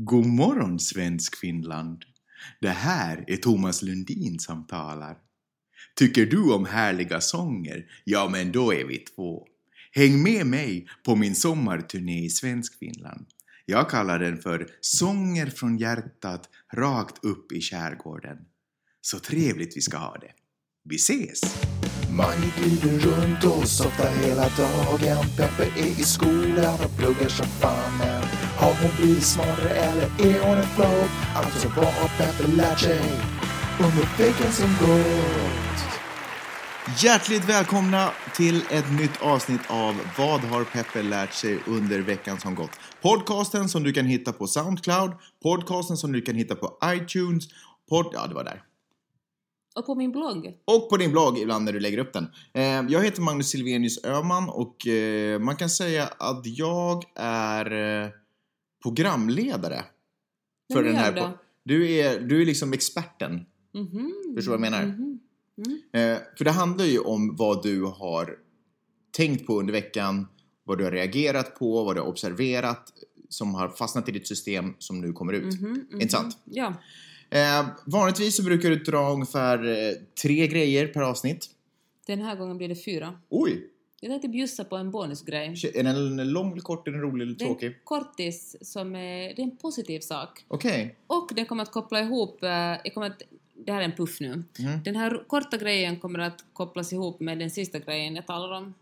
God morgon svensk Finland! Det här är Thomas Lundin som talar. Tycker du om härliga sånger? Ja, men då är vi två. Häng med mig på min sommarturné i svensk Finland. Jag kallar den för Sånger från hjärtat rakt upp i skärgården. Så trevligt vi ska ha det. Vi ses! Man glider runt och softar hela dagen Peppe är i skolan och pluggar som fan har hon blivit smartare eller är hon en flow? Alltså vad har Peppe lärt sig under veckan som gått? Hjärtligt välkomna till ett nytt avsnitt av Vad har Peppe lärt sig under veckan som gått? Podcasten som du kan hitta på Soundcloud, podcasten som du kan hitta på iTunes, pod... Ja, det var där. Och på min blogg. Och på din blogg ibland när du lägger upp den. Eh, jag heter Magnus Silvenius Öhman och eh, man kan säga att jag är eh, programledare. För den är här po- du, är, du är liksom experten. Mhm. Förstår du vad jag menar? Mhm. Eh, för det handlar ju om vad du har tänkt på under veckan, vad du har reagerat på, vad du har observerat som har fastnat i ditt system som nu kommer ut. Mhm, mhm. Inte sant? Ja. Eh, vanligtvis så brukar du dra ungefär eh, tre grejer per avsnitt. Den här gången blir det fyra. Oj! Jag tänkte bjussa på en bonusgrej. Är den lång eller kort? Är den rolig eller tråkig? kortis som är, det är en positiv sak. Okej. Och den kommer att koppla ihop, eh, jag kommer att, det här är en puff nu. Mhm. Den här korta grejen kommer att kopplas ihop med den sista grejen jag talar om.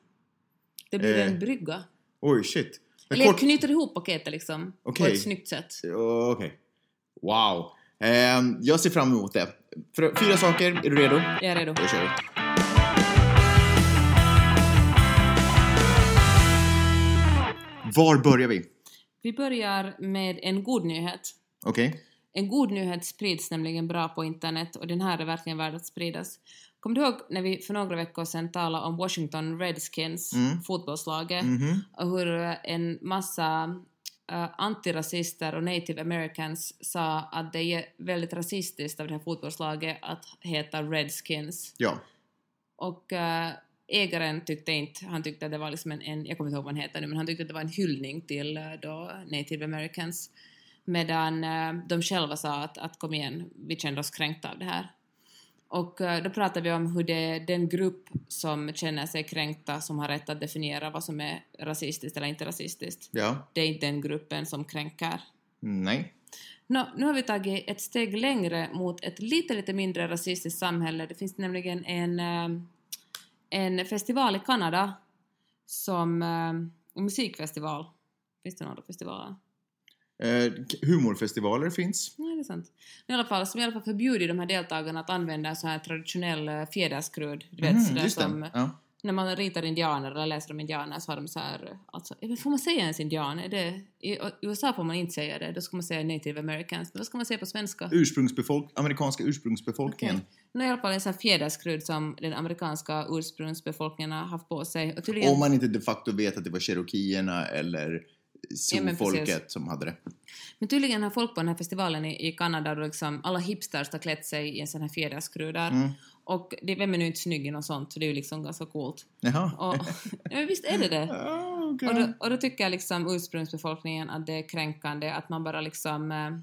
Det blir Eh, en brygga. Oj, shit. Men Eller kort- knyter ihop paketet liksom. På Okej. ett snyggt sätt. Okej. Wow. Eh, jag ser fram emot det. Fyra saker. Är du redo? Jag är redo. Då kör vi. Var börjar vi? Vi börjar med en god nyhet. Okej. En god nyhet sprids nämligen bra på internet och den här är verkligen värd att spridas. Kommer du ihåg när vi för några veckor sedan talade om Washington Redskins, Mm. fotbollslaget, Mhm. och hur en massa eh, antirasister och native americans sa att det är väldigt rasistiskt av det här fotbollslaget att heta Redskins. Ja. Och eh, ägaren tyckte inte, han tyckte att det var liksom en, en, jag kommer inte ihåg vad han heter nu, men han tyckte att det var en hyllning till eh, då native americans. Medan eh, de själva sa att, att kom igen, vi kände oss kränkta av det här. Och eh, då pratar vi om hur det är den grupp som känner sig kränkta som har rätt att definiera vad som är rasistiskt eller inte rasistiskt. Ja. Det är inte den gruppen som kränker. Nej. Nå, nu har vi tagit ett steg längre mot ett lite, lite mindre rasistiskt samhälle. Det finns nämligen en, en festival i Kanada som... eh, En musikfestival. Finns det några festivaler? Eh, humorfestivaler finns. Nej, det är sant. I alla fall, som i alla fall förbjuder de här deltagarna att använda så här traditionell eh, fjäderskrud. Du vet, Mhm, sådär som... Ja. När man ritar indianer eller läser om indianer så har de så här... Alltså, får man säga ens indian? Är det, I USA får man inte säga det. Då ska man säga native americans. Men vad ska man säga på svenska? Ursprungsbefolk- amerikanska ursprungsbefolkningen. Nu är i alla fall en sån här fjäderskrud som den amerikanska ursprungsbefolkningen har haft på sig. Tydligen, Om man inte de facto vet att det var cherokierna eller Ja, Sioux-folket precis. som hade det. men tydligen har folk på den här festivalen i, i Kanada, liksom, alla hipsters har klätt sig i en sån här fjäderskrudar. Mm. Och det, vem är nu inte snygg i något sånt? Det är ju liksom ganska coolt. Jaha. Och, men visst är det det? Ah, okej. Och då, och då tycker liksom ursprungsbefolkningen att det är kränkande att man bara liksom... Eh,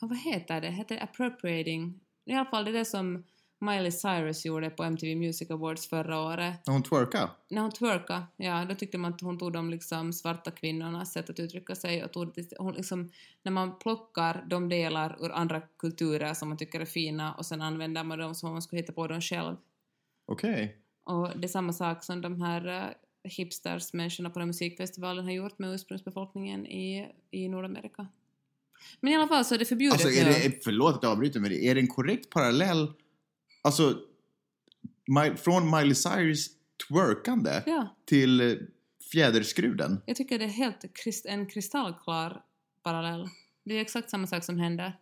vad heter det? Heter det appropriating? I alla fall det är det som Miley Cyrus gjorde på MTV Music Awards förra året. När hon twerkade? När hon twerkade, ja, då tyckte man att hon tog de liksom svarta kvinnornas sätt att uttrycka sig och tog det, hon liksom, när man plockar de delar ur andra kulturer som man tycker är fina och sen använder man dem som om man skulle hitta på dem själv. Okej. Och det är samma sak som de här uh, hipsters-människorna på den musikfestivalen har gjort med ursprungsbefolkningen i, i Nordamerika. Men i alla fall så är det förbjudet Alltså, är det, förlåt att jag avbryter, men är det en korrekt parallell? Alltså, My, från Miley Cyrus twerkande Ja, till eh, fjäderskruden? jag tycker det är helt krist, en kristallklar parallell. Det är exakt samma sak som händer.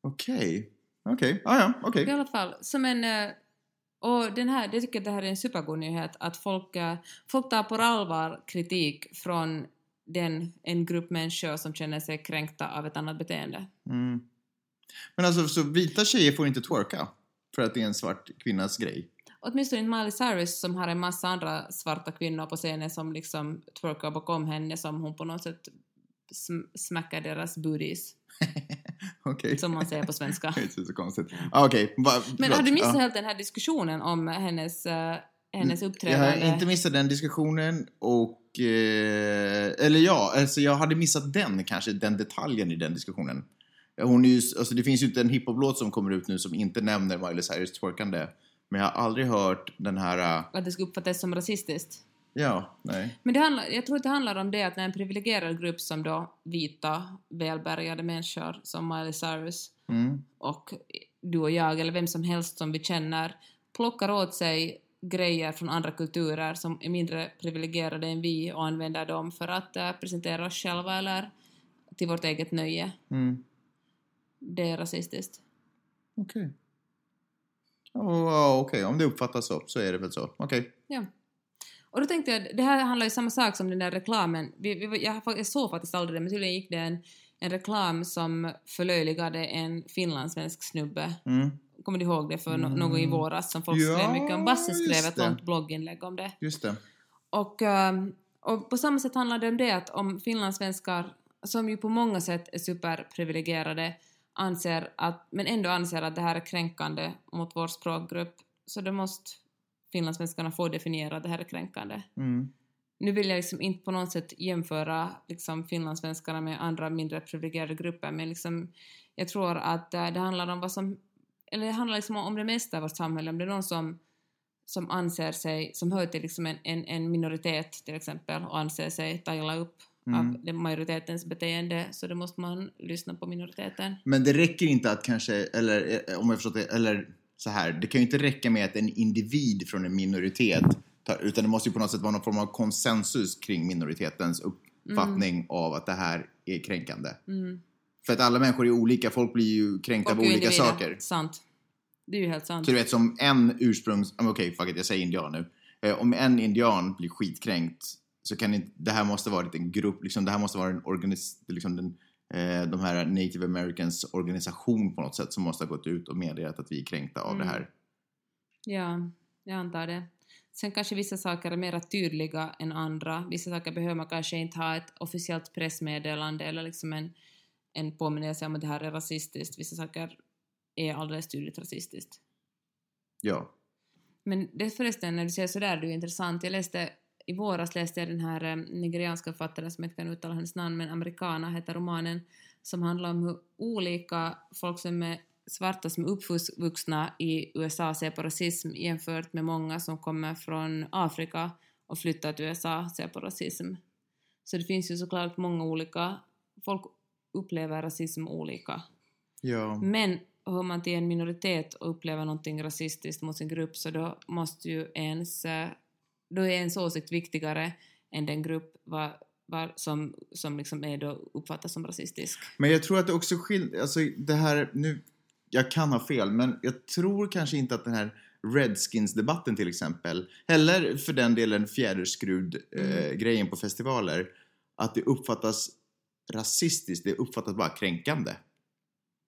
Okej. Okej. Ah, ja, okej. I alla fall, som en... eh, Och den här, jag tycker det här är en supergod nyhet, att folk, eh, folk tar på allvar kritik från den, en grupp människor som känner sig kränkta av ett annat beteende. Mm. Men alltså, så vita tjejer får inte twerka? För att det är en svart kvinnas grej? Åtminstone inte Miley Cyrus som har en massa andra svarta kvinnor på scenen som liksom twerkar bakom henne som hon på något sätt sm- smackar deras booties, Okej. som man säger på svenska. Det är inte så konstigt. Ah, va- Men har du missat Ja. helt den här diskussionen om hennes, eh, hennes Jag uppträdande? har inte missat den diskussionen och... Eh, eller ja, alltså jag hade missat den kanske, den detaljen i den diskussionen. Hon är ju, alltså det finns ju inte en hiphop-låt som kommer ut nu som inte nämner Miley Cyrus twerkande. Men jag har aldrig hört den här... eh, Att det ska uppfattas som rasistiskt? Ja, nej. Men det handlar, jag tror att det handlar om det att när en privilegierad grupp som då vita, välbärgade människor som Miley Cyrus Mm. och du och jag eller vem som helst som vi känner plockar åt sig grejer från andra kulturer som är mindre privilegierade än vi och använder dem för att eh, presentera oss själva eller till vårt eget nöje. Mm. Det är rasistiskt. Okej. Oh, Okej, om det uppfattas så, så är det väl så. Okej. Ja. Och då tänkte jag, det här handlar ju samma sak som den där reklamen. Vi, vi, jag, jag såg faktiskt aldrig det, men tydligen gick det en, en reklam som förlöjligade en finlandssvensk snubbe. Mm. Kommer du ihåg det för no- Mm. någon i våras som folk Ja, skrev mycket om? Basse skrev ett långt blogginlägg om det. Just det. Och, ehm, och på samma sätt handlar det om det att om finlandssvenskar, som ju på många sätt är superprivilegierade, anser att, men ändå anser att det här är kränkande mot vår språkgrupp, så då måste finlandssvenskarna få definiera att det här är kränkande. Mm. Nu vill jag liksom inte på något sätt jämföra liksom finlandssvenskarna med andra mindre privilegierade grupper, men liksom, jag tror att eh, det handlar om vad som, eller det handlar liksom om det mesta av vårt samhälle, om det är någon som som anser sig, som hör till liksom en, en, en minoritet till exempel och anser sig ta illa upp Mm. av majoritetens beteende så då måste man lyssna på minoriteten. Men det räcker inte att kanske, eller eh, om jag förstått det, eller så här, det kan ju inte räcka med att en individ från en minoritet tar, utan det måste ju på något sätt vara någon form av konsensus kring minoritetens uppfattning av att det här är kränkande. Mm. För att alla människor är olika, folk blir ju kränkta av olika individer. saker. Sant. Det är ju helt sant. Så du vet som en ursprungs... Okej, fuck it, jag säger indian nu. Eh, om en indian blir skitkränkt så kan inte... Det här måste vara en grupp, liksom, det här måste vara en organis... Liksom den, eh, de här native americans organisation på något sätt som måste ha gått ut och meddelat att vi är kränkta av Mm. det här. Ja, jag antar det. Sen kanske vissa saker är mer tydliga än andra. Vissa saker behöver man kanske inte ha ett officiellt pressmeddelande eller liksom en, en påminnelse om att det här är rasistiskt. Vissa saker är alldeles tydligt rasistiskt. Ja. Men det förresten, när du säger sådär, det är intressant. Jag läste, i våras läste jag den här eh, nigerianska författaren som jag inte kan uttala hennes namn, men Americana heter romanen, som handlar om hur olika folk som är svarta som är uppvuxna i USA ser på rasism jämfört med många som kommer från Afrika och flyttar till USA ser på rasism. Så det finns ju såklart många olika, folk upplever rasism olika. Ja. Men hör man till en minoritet och upplever någonting rasistiskt mot sin grupp så då måste ju ens, eh, då är ens åsikt viktigare än den grupp var, var, som, som liksom är då uppfattas som rasistisk. Men jag tror att det också skiljer, alltså det här, nu, jag kan ha fel, men jag tror kanske inte att den här Redskins-debatten till exempel, eller för den delen fjäderskrud-grejen på festivaler, att det uppfattas rasistiskt, det uppfattas bara kränkande.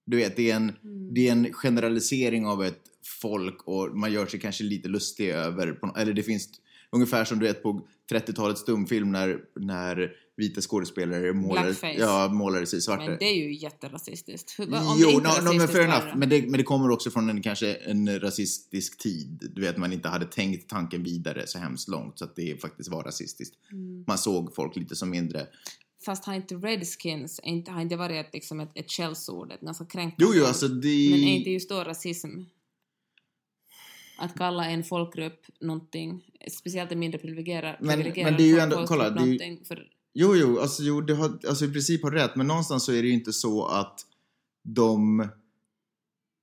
Du vet, det är en, det är en generalisering av ett folk och man gör sig kanske lite lustig över, eller det finns ungefär som du vet på 30-talets stumfilm när, när vita skådespelare Blackface. ja, målade sig svarta. Men det är ju jätterasistiskt. Om Jo, no, no, men fair enough. det? Men det, men det kommer också från en kanske en rasistisk tid. Du vet, man inte hade tänkt tanken vidare så hemskt långt så att det faktiskt var rasistiskt. Mm. Man såg folk lite som mindre. Fast har inte redskins, inte, har inte varit liksom ett, ett skällsord, ett ganska kränkande Jo, jo, alltså det... Men är inte just då rasism? Att kalla en folkgrupp någonting, speciellt en mindre privilegierad, Men- privilegierad men det är ju ändå- kolla, det är ju- för, Jo, jo, alltså, jo det har, alltså i princip har du rätt, men någonstans så är det ju inte så att de...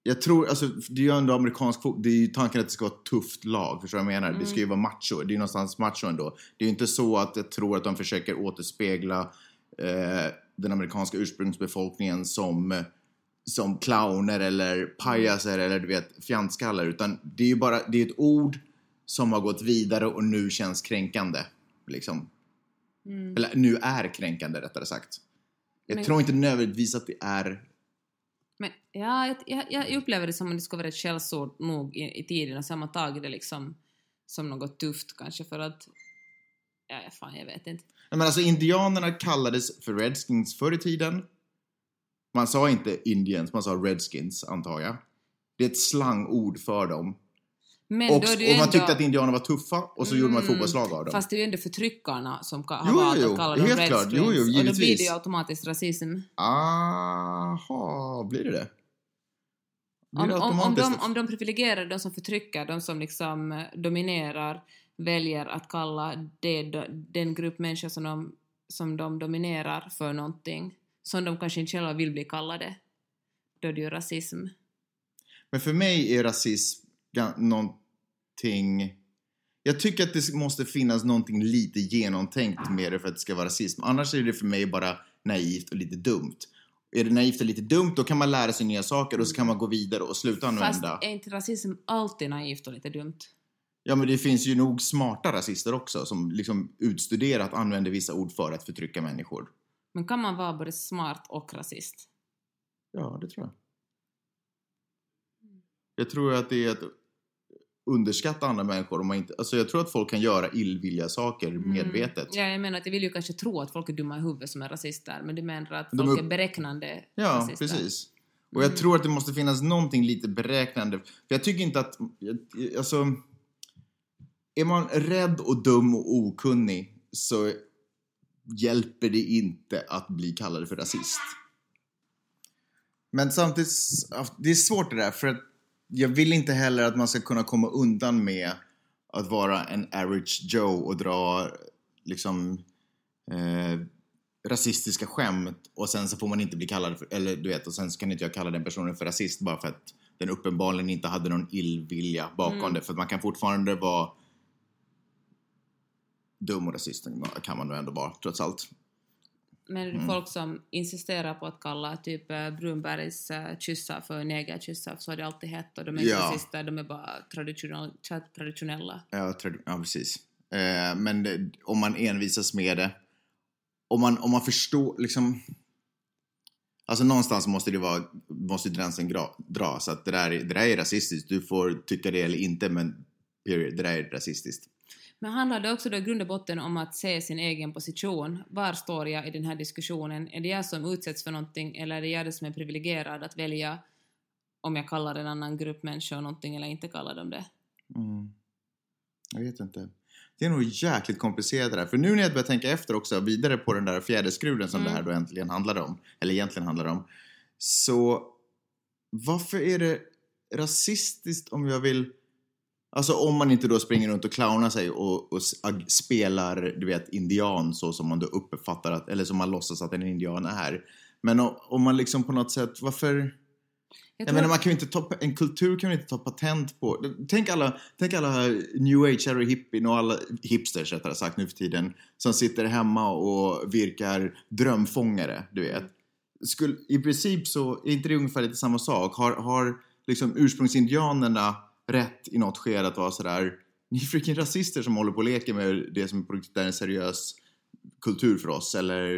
Jag tror, alltså det är ju ändå amerikansk fotboll, det är ju tanken att det ska vara ett tufft lag, förstår du vad jag menar? Det ska ju vara macho, det är ju någonstans macho ändå. Det är ju inte så att jag tror att de försöker återspegla eh, den amerikanska ursprungsbefolkningen som, som clowner eller pajaser eller du vet fjantskallar, utan det är ju bara, det är ett ord som har gått vidare och nu känns kränkande, liksom. mm. Eller nu är kränkande rättare sagt. Jag Men- tror inte nödvändigtvis att det är... Men ja, jag, jag, upplever det som om det skulle vara ett skällsord nog i, i tiden och man tagit det liksom som något tufft kanske för att ja, fan jag vet inte. Men alltså indianerna kallades för redskins förr i tiden. Man sa inte indians, man sa redskins antar jag. Det är ett slangord för dem. Men Och, och man ändå- tyckte att indianer var tuffa och så gjorde man ett Mm, fotbollslag av dem. Fast det är ju ändå förtryckarna som har Jo, valt att kalla dem helt klart. Jo, jo, och då blir det ju automatiskt rasism. Aha, blir det det? Blir Om, det om, om, de, om de privilegierade, de som förtrycker, de som liksom eh, dominerar, väljer att kalla det, den grupp människor som de, som de dominerar för någonting som de kanske inte själva vill bli kallade, då är det ju rasism. Men för mig är rasism någonting... Jag tycker att det måste finnas någonting lite genomtänkt med det för att det ska vara rasism. Annars är det för mig bara naivt och lite dumt. Är det naivt och lite dumt, då kan man lära sig nya saker och så kan man gå vidare och sluta Fast använda... är inte rasism alltid naivt och lite dumt? Ja, men det finns ju nog smarta rasister också som liksom utstuderat använder vissa ord för att förtrycka människor. Men kan man vara både smart och rasist? Ja, det tror jag. Jag tror att det är att underskatta andra människor. Om man inte, alltså jag tror att folk kan göra illvilliga saker medvetet. Mm. Ja, jag menar att jag vill ju kanske tro att folk är dumma i huvudet som är rasister, men du menar att De folk upp- är beräknande Ja, rasister? precis. Och jag Mm. tror att det måste finnas någonting lite beräknande. För jag tycker inte att, alltså, är man rädd och dum och okunnig så hjälper det inte att bli kallad för rasist. Men samtidigt, det är svårt det där för att jag vill inte heller att man ska kunna komma undan med att vara en average Joe och dra liksom eh, rasistiska skämt och sen så får man inte bli kallad för, eller du vet, och sen så kan inte jag kalla den personen för rasist bara för att den uppenbarligen inte hade någon illvilja bakom Mm. det. För att man kan fortfarande vara dum och rasist kan man nog ändå vara, trots allt. Men Mm. folk som insisterar på att kalla typ eh, Brunbergs eh, kyssar för negerkyssar, så har det alltid hett och de är inte Ja. rasister, de är bara traditionell, tra- traditionella. Ja, trad- ja precis. Eh, men det, om man envisas med det, om man, om man förstår liksom... Alltså någonstans måste det vara, måste gränsen dras. Att det där, är- det där är rasistiskt. Du får tycka det eller inte, men period, det där är rasistiskt. Men handlar det också då i grund och botten om att se sin egen position? Var står jag i den här diskussionen? Är det jag som utsätts för någonting eller är det jag som är privilegierad att välja om jag kallar en annan grupp människor någonting eller inte kallar dem det? Mm. Jag vet inte. Det är nog jäkligt komplicerat det där. För nu när jag börjar tänka efter också, vidare på den där fjäderskruden som Mm. det här då äntligen handlar om, eller egentligen handlar om. Så varför är det rasistiskt om jag vill Alltså om man inte då springer runt och clownar sig och, och spelar, du vet, indian så som man då uppfattar att, eller som man låtsas att en indian är. Men o- om man liksom på något sätt, varför? Jag Jag menar, man kan ju inte ta, en kultur kan ju inte ta patent på. Tänk alla, tänk alla new age och hippien och alla hipsters rättare sagt nu för tiden som sitter hemma och virkar drömfångare, du vet. Skulle, I princip så är inte det ungefär lite samma sak. Har, har liksom ursprungsindianerna rätt i något skede att vara sådär ni är freaking rasister som håller på och leker med det som på riktigt är en seriös kultur för oss eller...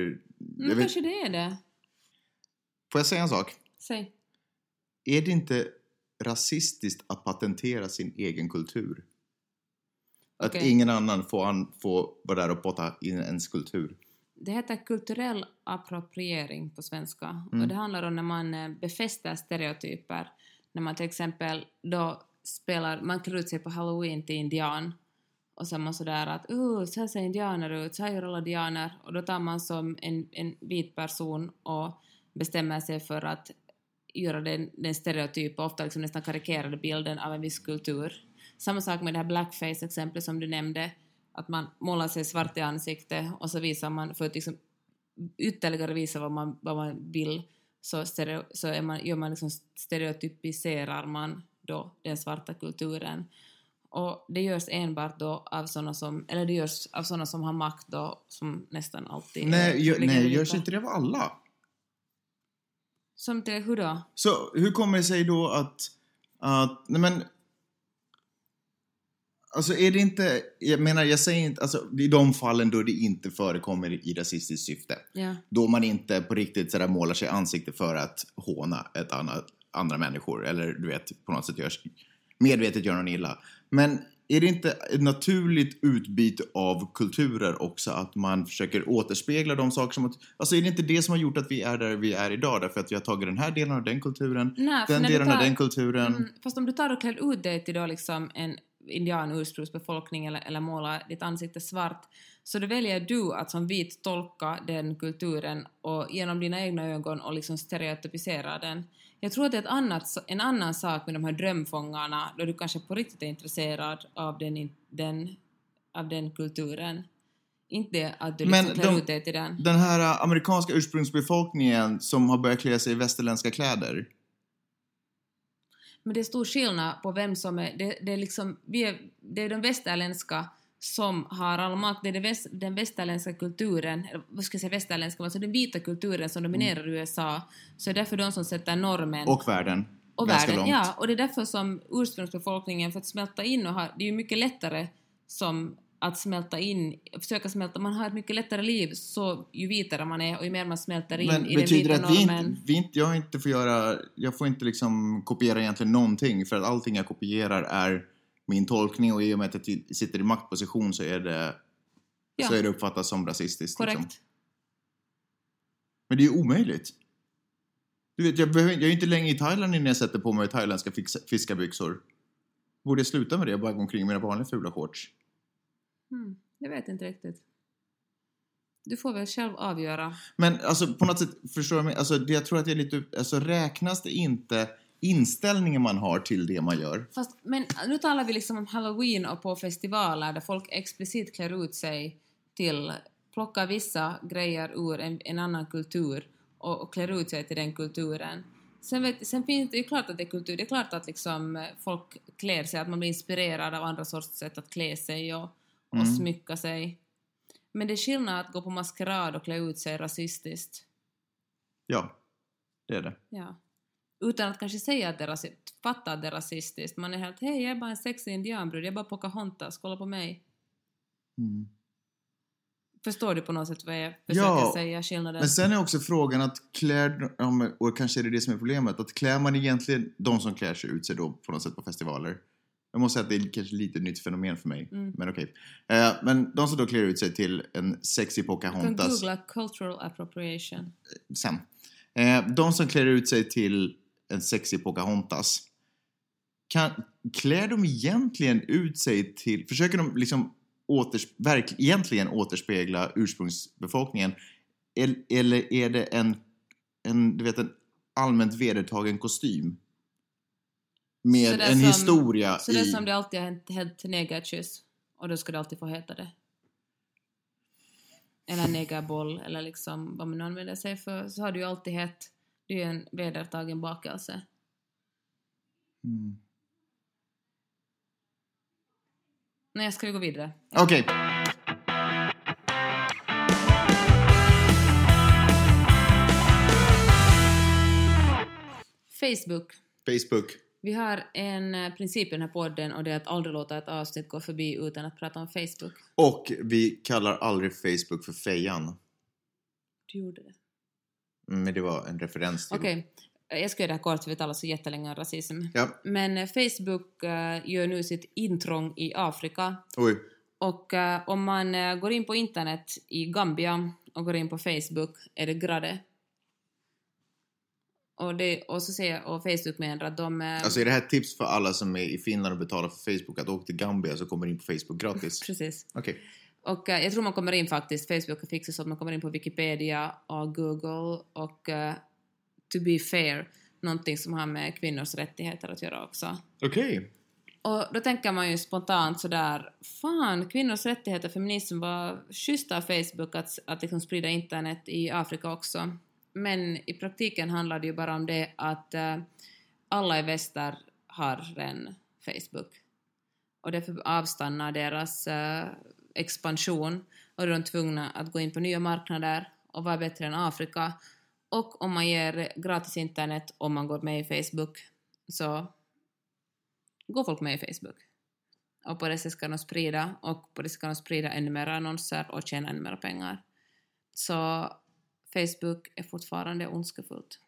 Mm, kanske det är det. får jag säga en sak? Säg. Är det inte rasistiskt att patentera sin egen kultur? Att Okej. ingen annan får, an, får vara där och potta in ens kultur? Det heter kulturell appropriering på svenska. Mm. Och det handlar om när man eh, befäster stereotyper. När man till exempel då spelar, man klär ut sig på halloween till indian. Och så är man sådär att uh, så här ser indianer ut, så här gör alla indianer. Och då tar man som en, en vit person och bestämmer sig för att göra den, den stereotypa, ofta liksom nästan karikerade bilden av en viss kultur. Samma sak med det här blackface-exemplet som du nämnde, att man målar sig svart i ansiktet och så visar man, för att liksom ytterligare visa vad man, vad man vill, så, stereo, så är man, gör man liksom stereotypiserar man då den svarta kulturen. Och det görs enbart då av sådana som, eller det görs av sådana som har makt då, som nästan alltid är Nej, gör, nej görs inte det av alla? Som till hur då? Så hur kommer det sig då att, att nej men, alltså är det inte, jag menar jag säger inte, alltså i de fallen då det inte förekommer i rasistiskt syfte, Ja. då man inte på riktigt sådär målar sig i ansiktet för att håna ett annat, andra människor eller du vet på något sätt görs, medvetet gör någon illa. Men är det inte ett naturligt utbyte av kulturer också att man försöker återspegla de saker som... Alltså är det inte det som har gjort att vi är där vi är idag? Därför att vi har tagit den här delen av den kulturen, Nej, den delen av tar- den kulturen. Mm, fast om du tar och klär ut dig till då liksom en indian ursprungsbefolkning eller, eller målar ditt ansikte svart så då väljer du att som vit tolka den kulturen och genom dina egna ögon och liksom stereotypisera den. Jag tror att det är ett annat, en annan sak med de här drömfångarna då du kanske på riktigt är intresserad av den, den, av den kulturen. Inte att du Men liksom klär de- ut dig till den. Den här äh, amerikanska ursprungsbefolkningen som har börjat klä sig i västerländska kläder. Men det är stor skillnad på vem som är... Det, det är liksom... Vi är, det är de västerländska som har all makt. Det är det väst, den västerländska kulturen, vad ska jag säga västerländska, alltså den vita kulturen som dominerar USA. Så det är därför de som sätter normen. Och världen. och ganska världen. långt. Ja, och det är därför som ursprungsbefolkningen, för att smälta in och ha... Det är ju mycket lättare som att smälta in, försöka smälta, man har ett mycket lättare liv så ju vitare man är och ju mer man smälter in Men i den betyder det vita att vi normen. inte, vi inte, jag inte får göra, jag får inte liksom kopiera egentligen någonting för att allting jag kopierar är min tolkning och i och med att jag sitter i maktposition så är det, Ja. så är det uppfattat som rasistiskt. Korrekt. Liksom. Men det är ju omöjligt. Du vet, jag, behöver, jag är inte längre i Thailand innan jag sätter på mig thailändska fiskarbyxor. Borde jag sluta med det och bara gå omkring i mina vanliga fula shorts? Hmm, jag vet inte riktigt. Du får väl själv avgöra. Men alltså på något sätt, förstår du mig? Alltså det, jag tror att det är lite, alltså räknas det inte inställningen man har till det man gör? Fast, men nu talar vi liksom om halloween och på festivaler där folk explicit klär ut sig till, plockar vissa grejer ur en, en annan kultur och, och klär ut sig till den kulturen. Sen, vet, sen finns det ju klart att det är kultur, det är klart att liksom eh, folk klär sig, att man blir inspirerad av andra sorts sätt att klä sig och, och Mm. smycka sig. Men det är skillnad att gå på maskerad och klä ut sig rasistiskt. Ja, det är det. Ja. Utan att kanske säga att det är rasistiskt, fatta att det är rasistiskt. Man är helt hej jag är bara en sexig indianbrud, jag är bara Pocahontas, kolla på mig. Mm. Förstår du på något sätt vad jag försöker Ja, säga, skillnaden? Men sen är också frågan att klär, och kanske är det det som är problemet, att klär man egentligen de som klär sig ut sig då på något sätt på festivaler? Jag måste säga att det är kanske lite nytt fenomen för mig, Mm. men okej. Eh, men de som då klär ut sig till en sexy du kan Pocahontas, googla cultural appropriation. sen. Eh, de som klär ut sig till en sexy Pocahontas, kan, klär de egentligen ut sig till, försöker de liksom åters, verk, egentligen återspegla ursprungsbefolkningen? El, eller är det en, en, du vet, en allmänt vedertagen kostym? Med en som- historia Så det är i... som det alltid har hänt- hett negerkyss. Och då ska det alltid få heta det. Eller negerboll, eller liksom vad man nu använder sig för. Så har det ju alltid hett. Det är ju en vedertagen bakelse. Mm. Nej, ska vi gå vidare? Okej. Facebook. Facebook. Vi har en eh, princip i den här podden och det är att aldrig låta ett avsnitt gå förbi utan att prata om Facebook. Och vi kallar aldrig Facebook för fejan. Du gjorde det. Mm, Men det var en referens till... Okej, eh, jag ska göra det här kort för vi talar så jättelänge om rasism. Ja, Men eh, Facebook eh, gör nu sitt intrång i Afrika oj. och eh, om man går in på internet i Gambia och går in på Facebook är det grade. Och, det, och så säger och Facebook menar att de... Alltså är det här ett tips för alla som är i Finland och betalar för Facebook att åka till Gambia så kommer in på Facebook gratis? Precis. Okej. Och eh, jag tror man kommer in faktiskt, Facebook har fixat så att man kommer in på Wikipedia och Google och eh, to be fair, någonting som har med kvinnors rättigheter att göra också. Okej. Och då tänker man ju spontant sådär, fan, kvinnors rättigheter, feminism var schysst av Facebook att, att liksom sprida internet i Afrika också. Men i praktiken handlar det ju bara om det att eh, alla i väster har en Facebook. Och därför avstannar deras eh, expansion och då är de tvungna att gå in på nya marknader och vara bättre än Afrika. Och om man ger gratis internet om man går med i Facebook så går folk med i Facebook. Och på det sättet ska de sprida och på det sättet ska de sprida ännu mer annonser och tjäna ännu mer pengar. Så Facebook är fortfarande ondskefullt.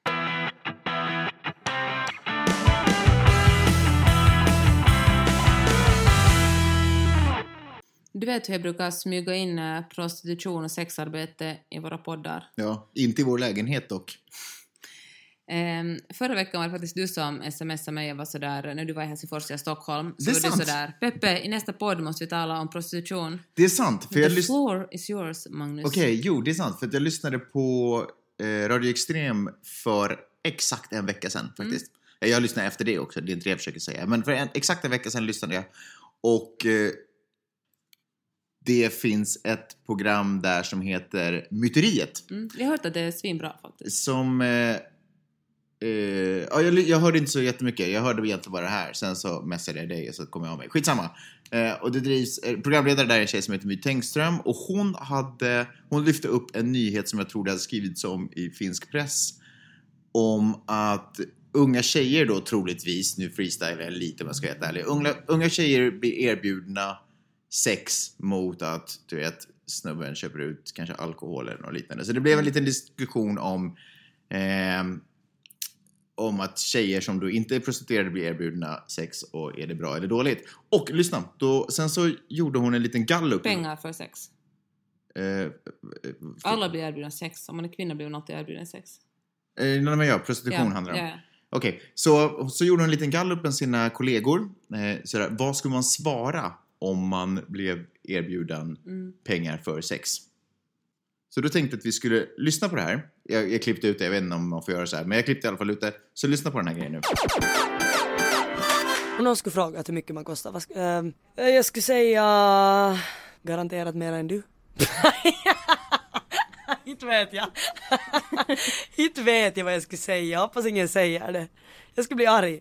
Du vet hur jag brukar smyga in eh, prostitution och sexarbete i våra poddar. Ja, inte i vår lägenhet dock. Ehm, förra veckan var det faktiskt du som smsade mig och var sådär, när du var i Helsingfors och Stockholm, så Det är var sant. du sådär, Peppe, i nästa podd måste vi tala om prostitution. Det är sant, för jag The lyssnade... floor is yours, Magnus. Okej, jo, det är sant. För att jag lyssnade på eh, Radio Extrem för exakt en vecka sedan faktiskt. Eh, Jag lyssnade efter det också, det är inte det jag försöker säga. Men för en, exakt en vecka sedan lyssnade jag. Och eh, det finns ett program där som heter Myteriet. Mm, jag har hört att det är svinbra faktiskt. Som... Eh, eh, ja, jag, jag hörde inte så jättemycket. Jag hörde egentligen bara det här. Sen så messade jag dig och så kom jag av mig. Skitsamma. Eh, och det drivs... Eh, programledare där är en tjej som heter My Tengström. Och hon hade... Hon lyfte upp en nyhet som jag tror det hade skrivits om i finsk press. Om att unga tjejer då troligtvis, nu freestylar jag lite om jag ska vara helt ärlig. Unga, unga tjejer blir erbjudna sex mot att, du vet, snubben köper ut kanske alkohol eller något liknande. Så det blev en liten diskussion om ehm, om att tjejer som då inte är prostituerade blir erbjudna sex och är det bra eller dåligt. Och lyssna, då, sen så gjorde hon en liten gallup. Pengar för sex. Eh, eh, Alla blir erbjudna sex. Om man är kvinna blir man alltid erbjuden sex. eh, nej, men ja, prostitution handlar det om. ja. Okej, så, så gjorde hon en liten gallup med sina kollegor. Eh, sådär, vad skulle man svara om man blev erbjuden Mm. pengar för sex? Så då tänkte jag att vi skulle lyssna på det här. Jag, jag klippte ut det, jag vet inte om man får göra så här, men jag klippte i alla fall ut det. Så lyssna på den här grejen nu. Om någon skulle fråga hur mycket man kostar, vad eh, jag skulle säga garanterat mer än du. Inte vet jag. Inte vet jag vad jag skulle säga, jag hoppas ingen säger det. Jag skulle bli arg.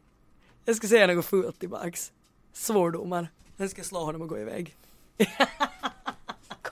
Jag skulle säga något fult tillbaks. Svordomar. Sen ska jag slå honom och gå iväg.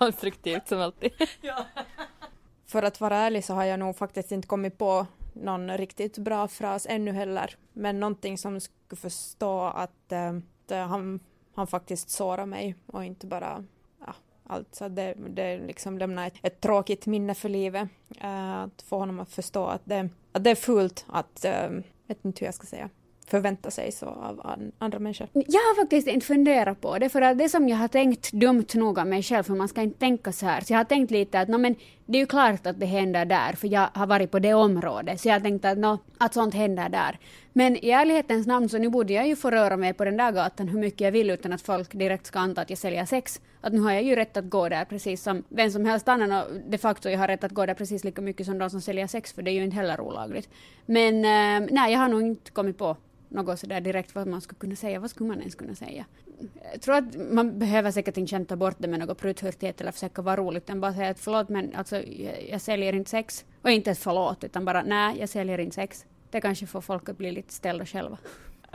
konstruktivt som alltid. För att vara ärlig så har jag nog faktiskt inte kommit på någon riktigt bra fras ännu heller. Men någonting som skulle förstå att, eh, att han, han faktiskt sårar mig och inte bara ja, allt. Så det, det liksom lämnar ett, ett tråkigt minne för livet. Eh, att få honom att förstå att det, att det är fult att, eh, vet inte hur jag ska säga, förvänta sig så av an, andra människor. Jag har faktiskt inte funderat på det, för att det som jag har tänkt dumt nog av mig själv, för man ska inte tänka så här. Så jag har tänkt lite att, no, men det är ju klart att det händer där, för jag har varit på det området. Så jag har tänkt att, no, att sånt händer där. Men i ärlighetens namn så nu borde jag ju få röra mig på den där gatan hur mycket jag vill utan att folk direkt ska anta att jag säljer sex. Att nu har jag ju rätt att gå där precis som vem som helst annan och de facto jag har rätt att gå där precis lika mycket som de som säljer sex, för det är ju inte heller olagligt. Men eh, nej, jag har nog inte kommit på något sådär direkt vad man skulle kunna säga. Vad skulle man ens kunna säga? Jag tror att man behöver säkert inte skämta bort det med något prutthurtighet eller försöka vara roligt, utan bara säga att förlåt men alltså jag, jag säljer inte sex. Och inte ens förlåt, utan bara nej, jag säljer inte sex. Det kanske får folk att bli lite ställda själva.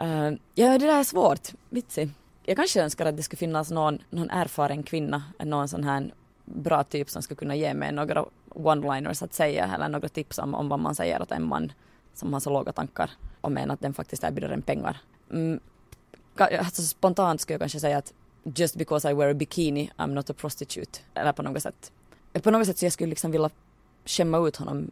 Uh, ja, det där är svårt. Vitsig. Jag kanske önskar att det skulle finnas någon, någon erfaren kvinna, någon sån här bra typ som skulle kunna ge mig några one-liners att säga eller några tips om, om vad man säger åt en man som har så låga tankar och menar att den faktiskt erbjuder en pengar. Mm, alltså spontant skulle jag kanske säga att just because I wear a bikini I'm not a prostitute. Eller på något sätt. På något sätt så jag skulle liksom vilja skämma ut honom.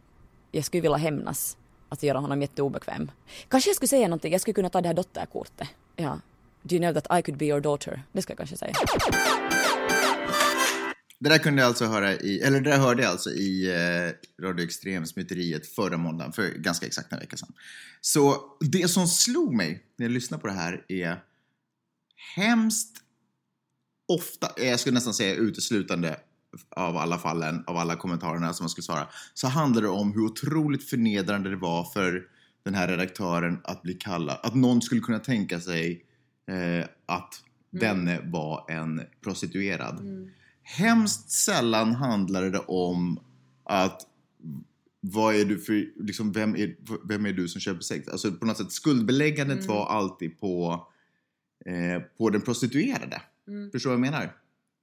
Jag skulle vilja hämnas. Att göra honom jätteobekväm. Kanske jag skulle säga någonting, jag skulle kunna ta det här dotterkortet. Ja. Do you know that I could be your daughter? Det ska jag kanske säga. Det där kunde jag alltså höra i, eller det där hörde jag alltså i eh, Radio Extrems myteriet förra måndagen, för ganska exakt en vecka sedan. Så det som slog mig när jag lyssnade på det här är hemskt ofta, eh, jag skulle nästan säga uteslutande av alla fallen, av alla kommentarerna som man skulle svara, så handlar det om hur otroligt förnedrande det var för den här redaktören att bli kallad, att någon skulle kunna tänka sig eh, att denne var en prostituerad. Hemskt sällan handlade det om att vad är du för, liksom, vem, är, vem är du som köper sex? Alltså på något sätt skuldbeläggandet var alltid på, eh, på den prostituerade. Mm. Förstår du vad jag menar?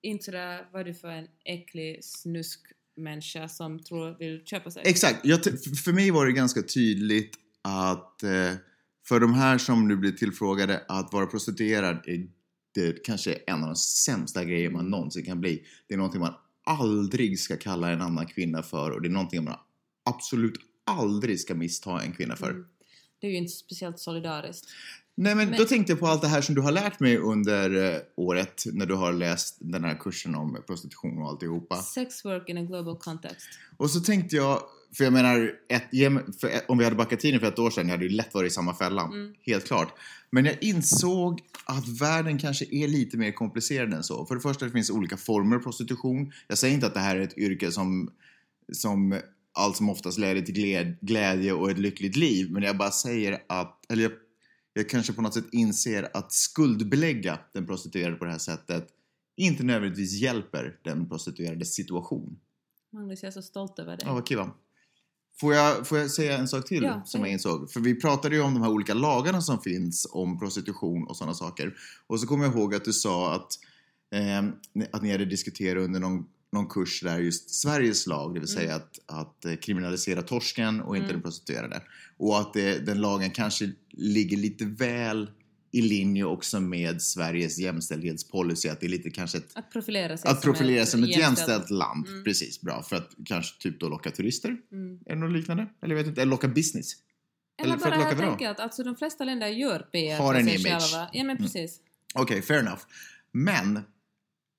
Inte sådär, vad är du för en äcklig snuskmänniska som tror vill köpa sig? Exakt. Jag, för mig var det ganska tydligt att eh, för de här som nu blir tillfrågade att vara prostituerad är det kanske en av de sämsta grejer man någonsin kan bli. Det är någonting man aldrig ska kalla en annan kvinna för och det är någonting man absolut aldrig ska missta en kvinna för. Mm. Det är ju inte speciellt solidariskt. Nej men, Men- då tänkte jag på allt det här som du har lärt mig under eh, året när du har läst den här kursen om prostitution och alltihopa. Sex work in a global context. Och så tänkte jag, för jag menar, ett, för ett, om vi hade backat tiden för ett år sedan, jag hade ju lätt varit i samma fälla. Mm. Helt klart. Men jag insåg att världen kanske är lite mer komplicerad än så. För det första, det finns olika former av prostitution. Jag säger inte att det här är ett yrke som, som allt som oftast leder till glädje och ett lyckligt liv. Men jag bara säger att, eller jag, jag kanske på något sätt inser att skuldbelägga den prostituerade på det här sättet inte nödvändigtvis hjälper den prostituerades situation. Magnus, jag är så stolt över dig. Ja, vad kul va? Får jag, får jag säga en sak till Ja, som jag insåg? För vi pratade ju om de här olika lagarna som finns om prostitution och sådana saker. Och så kommer jag ihåg att du sa att, eh, att ni hade diskuterat under någon, någon kurs där just Sveriges lag, det vill säga att, att eh, kriminalisera torsken och inte Mm. den prostituerade. Och att det, den lagen kanske ligger lite väl i linje också med Sveriges jämställdhetspolicy, att det är lite kanske ett Att profilera sig att profilera sig som ett jämställd- jämställt land. Mm. Precis, bra. För att kanske typ då locka turister. Mm. Eller något liknande. Eller vet inte, eller locka business. Eller Eller att bara vadå? enkelt, alltså de flesta länder gör PR Har en image. Mm. själva. Ja men precis. Okej, fair enough. Men,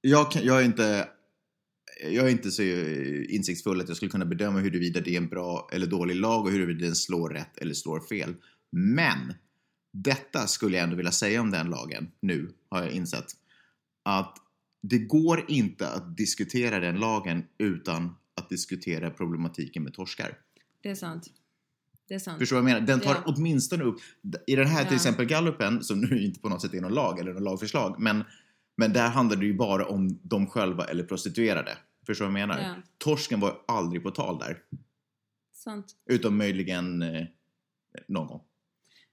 jag, kan, jag är inte jag är inte så eh, insiktsfull att jag skulle kunna bedöma huruvida det är en bra eller dålig lag och huruvida den slår rätt eller slår fel. Men, detta skulle jag ändå vilja säga om den lagen, nu har jag insett. Att det går inte att diskutera den lagen utan att diskutera problematiken med torskar. Det är sant. Det är sant. Förstår du vad jag menar? Den tar Ja. åtminstone upp, i den här till Ja. exempel gallupen, som nu inte på något sätt är någon lag eller någon lagförslag, men, men där handlar det ju bara om de själva eller prostituerade. Förstår du vad jag menar? Ja. Torsken var ju aldrig på tal där. Sant. Utom möjligen eh, någon gång.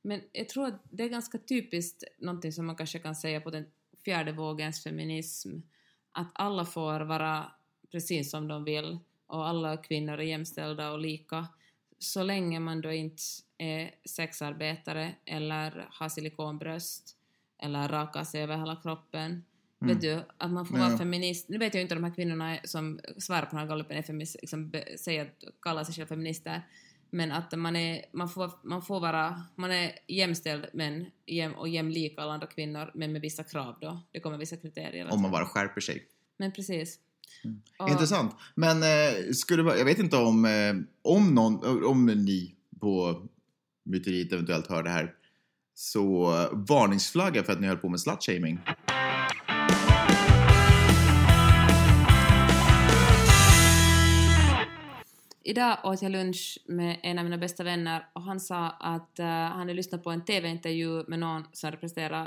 Men jag tror att det är ganska typiskt någonting som man kanske kan säga på den fjärde vågens feminism. Att alla får vara precis som de vill och alla kvinnor är jämställda och lika. Så länge man då inte är sexarbetare eller har silikonbröst eller rakar sig över hela kroppen. Mm. Vet du, att man får Ja. vara feminist. Nu vet jag inte om de här kvinnorna som svarar på den här gallupen är feminist, liksom be- säger att, kallar sig själva feminister. Men att man, är, man, får, man får vara, man är jämställd men jäm, och jämlik alla andra kvinnor men med vissa krav då. Det kommer vissa kriterier. Om man bara skärper sig. Men precis. Mm. Och- Intressant. Men eh, skulle jag vet inte om, eh, om, någon, om ni på myteriet eventuellt hör det här. Så eh, varningsflagga för att ni höll på med slutshaming. Idag åt jag lunch med en av mina bästa vänner och han sa att eh, han hade lyssnat på en TV-intervju med någon som representerar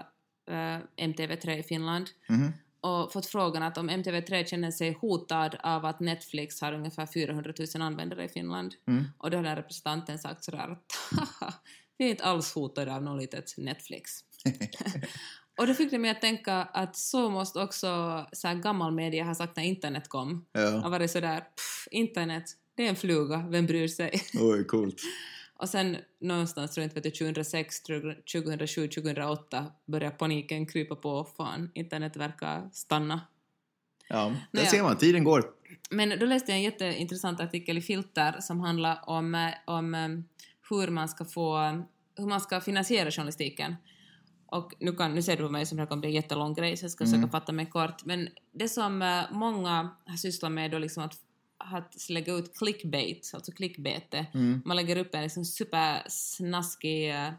eh, MTV3 i Finland Mhm. och fått frågan att om MTV3 känner sig hotad av att Netflix har ungefär 400 000 användare i Finland. Mm. Och då hade den representanten sagt sådär att "Haha, vi är inte alls hotade av något litet Netflix. och det fick det mig att tänka att så måste också så här gammal media ha sagt när internet kom. Ja. Har varit sådär, pff, internet, det är en fluga, vem bryr sig? Oj, coolt. Och sen någonstans, jag, 2006, 2007, 2008 började paniken krypa på. Fan, internet verkar stanna. Ja, Nåja. ser man. Tiden går. Men då läste jag en jätteintressant artikel i Filter som handlar om, eh, om eh, hur man ska få, hur man ska finansiera journalistiken. Och nu, kan, nu ser du på mig som det kommer bli en jättelång grej så jag ska försöka fatta mig kort. Men det som eh, många har sysslat med då liksom att, att lägga ut clickbait, alltså clickbete. Man lägger upp en liksom supersnaskig eh,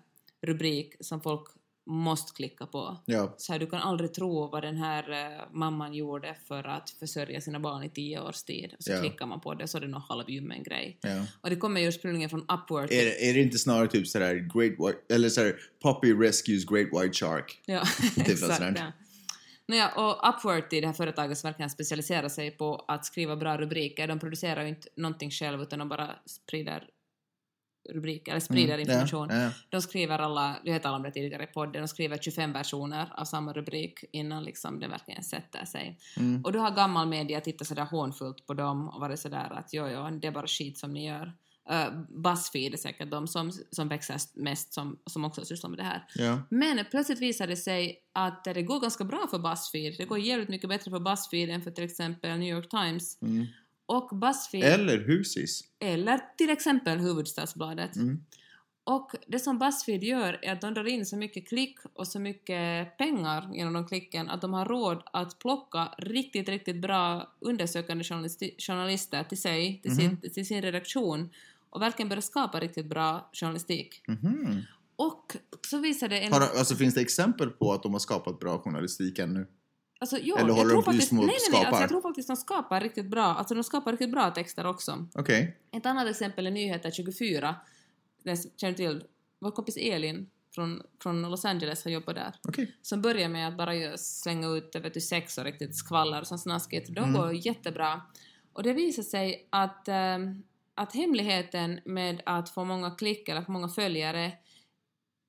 rubrik som folk måste klicka på. Ja. Så här, du kan aldrig tro vad den här eh, mamman gjorde för att försörja sina barn i tio års tid. Så Ja. klickar man på det så är det någon halvljummen grej. ja. Och det kommer ju ursprungligen från Upwork. Är, det- är det inte snarare typ sådär Great White, eller sådär Poppy Rescues Great White Shark? Ja, exakt. sådant. Ja. Nåja, och Upwork i det här företaget som verkligen specialiserar sig på att skriva bra rubriker. De producerar ju inte någonting själv utan de bara sprider rubriker, eller sprider Mm, information. Ja, ja. De skriver alla, vi har talat om det tidigare i podden, de skriver 25 versioner av samma rubrik innan liksom det verkligen sätter sig. Mm. Och då har gammal media tittat sådär hånfullt på dem och varit sådär att jo, jo, det är bara skit som ni gör. Uh, Buzzfeed är säkert de som, som växer mest som, som också sysslar med det här. ja. Men plötsligt visade det sig att det går ganska bra för Buzzfeed. Det går jävligt mycket bättre för Buzzfeed än för till exempel New York Times. Mm. Och Buzzfeed, Eller Husis. eller till exempel Huvudstadsbladet. Mm. Och det som Buzzfeed gör är att de drar in så mycket klick och så mycket pengar genom de klicken att de har råd att plocka riktigt, riktigt bra undersökande journalister till sig, till, sin, till sin redaktion och verkligen börja skapa riktigt bra journalistik. Mhm. Och så visar det en... Har, alltså, finns det exempel på att de har skapat bra journalistik ännu? Alltså, ja, Eller jag håller tror de faktiskt, nej, nej, nej, alltså, jag tror faktiskt de skapar riktigt bra, alltså de skapar riktigt bra texter också. Okej. Ett annat exempel är Nyheter 24. Den känner till, vår kompis Elin från, från Los Angeles har jobbat där. Okej. Som börjar med att bara slänga ut vet du, sex och riktigt skvaller och sånt snaskigt. De Mm. går jättebra. Och det visar sig att, ehm, att hemligheten med att få många klick eller få många följare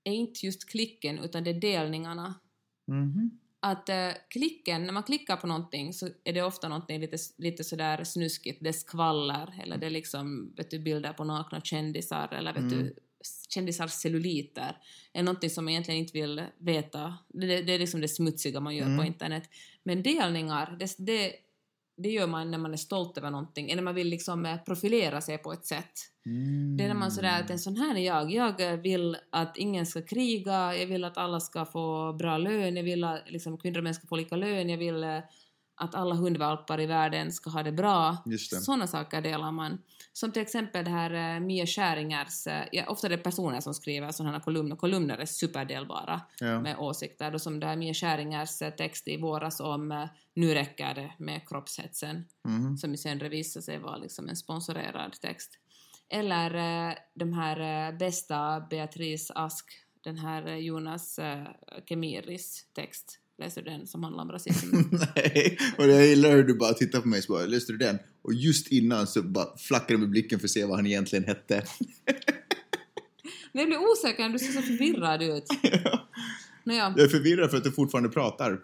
är inte just klicken utan det är delningarna. Mhm. Att eh, klicken, när man klickar på någonting så är det ofta någonting lite, lite sådär snuskigt, det är skvaller eller det är liksom vet du, bilder på nakna kändisar eller vet du, kändisars celluliter. Är någonting som man egentligen inte vill veta. Det, det är liksom det smutsiga man gör på internet. Men delningar, det, det, det gör man när man är stolt över någonting, eller när man vill liksom eh, profilera sig på ett sätt. Det är när man sådär att en sån här är jag. Jag eh, vill att ingen ska kriga, jag vill att alla ska få bra lön, jag vill att liksom, kvinnor och män ska få lika lön, jag vill eh, att alla hundvalpar i världen ska ha det bra. Sådana saker delar man. Som till exempel det här eh, Mia Skäringers, eh, ja, ofta är det personer som skriver sådana här kolumner, kolumner är superdelbara Ja. med åsikter. Då som det här Mia Skäringers eh, text i våras om Nu räcker det med kroppshetsen, Mhm. som ju sen visade sig vara liksom en sponsorerad text. Eller de här bästa Beatrice Ask, den här Jonas Kemiris text. Läser du den som handlar om rasism? Nej, och jag gillar hur du bara tittar på mig så bara, läste du den? Och just innan så bara flackade du med blicken för att se vad han egentligen hette. Men jag blir osäker, du ser så förvirrad ut. Nåja. Jag är förvirrad för att du fortfarande pratar.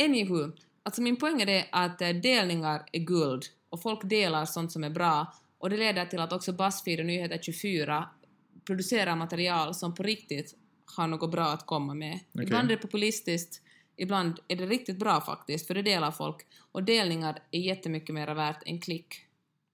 Anywho, alltså min poäng är det att eh, delningar är guld och folk delar sånt som är bra och det leder till att också Buzzfeed och Nyheter 24 producerar material som på riktigt har något bra att komma med. Okej. Ibland är det populistiskt, ibland är det riktigt bra faktiskt, för det delar folk. Och delningar är jättemycket mer värt än klick.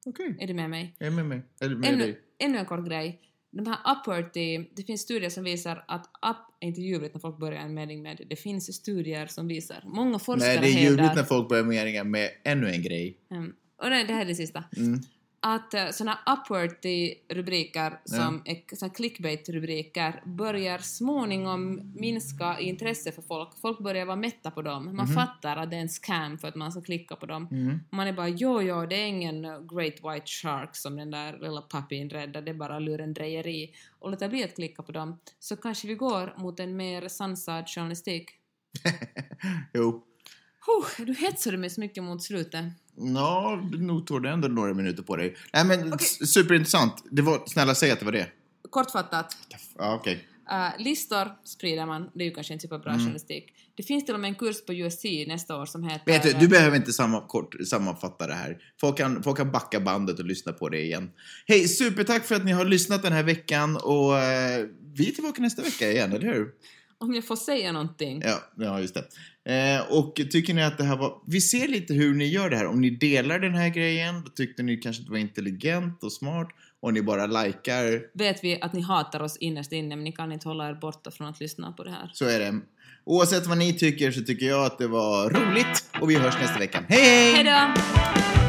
Okej, Är du med mig? jag är med mig. Eller med Ännu, dig. ännu en kort grej. De här Upworthy, det finns studier som visar att up är inte ljuvligt när folk börjar en mening med det finns studier som visar. Många forskare Nej, det är hävdar... ljuvligt när folk börjar meningar med ännu en grej. Mm. Och det, det här är det sista. Mm. Att uh, såna Upworthy-rubriker som är såna clickbait-rubriker börjar småningom minska i intresse för folk. Folk börjar vara mätta på dem. Man fattar att det är en scam för att man ska klicka på dem. Mm. Man är bara jo, jo, det är ingen uh, great white shark som den där lilla puppyn räddar, det är bara lurendrejeri. Och låta bli att klicka på dem. Så kanske vi går mot en mer sansad journalistik. Jo. Huh, du hetsade mig så mycket mot slutet. Ja, nog tog det ändå några minuter på dig. Nej, men s- superintressant. Det var, snälla säg att det var det. Kortfattat. Ja, okej. Uh, listor sprider man, det är ju kanske inte superbra journalistik. Det finns till och med en kurs på USC nästa år som heter... Vet du, du behöver inte samma, kort, sammanfatta det här. Folk kan, folk kan backa bandet och lyssna på det igen. Hej, supertack för att ni har lyssnat den här veckan och eh, vi är tillbaka nästa vecka igen, eller hur? Om jag får säga någonting. Ja, ja just det. Eh, och tycker ni att det här var... Vi ser lite hur ni gör det här. Om ni delar den här grejen, då tyckte ni kanske att det var intelligent och smart. Och ni bara likar, Vet vi att ni hatar oss innerst inne men ni kan inte hålla er borta från att lyssna på det här. så är det. Oavsett vad ni tycker så tycker jag att det var roligt. Och vi hörs nästa vecka. Hej! Hej då!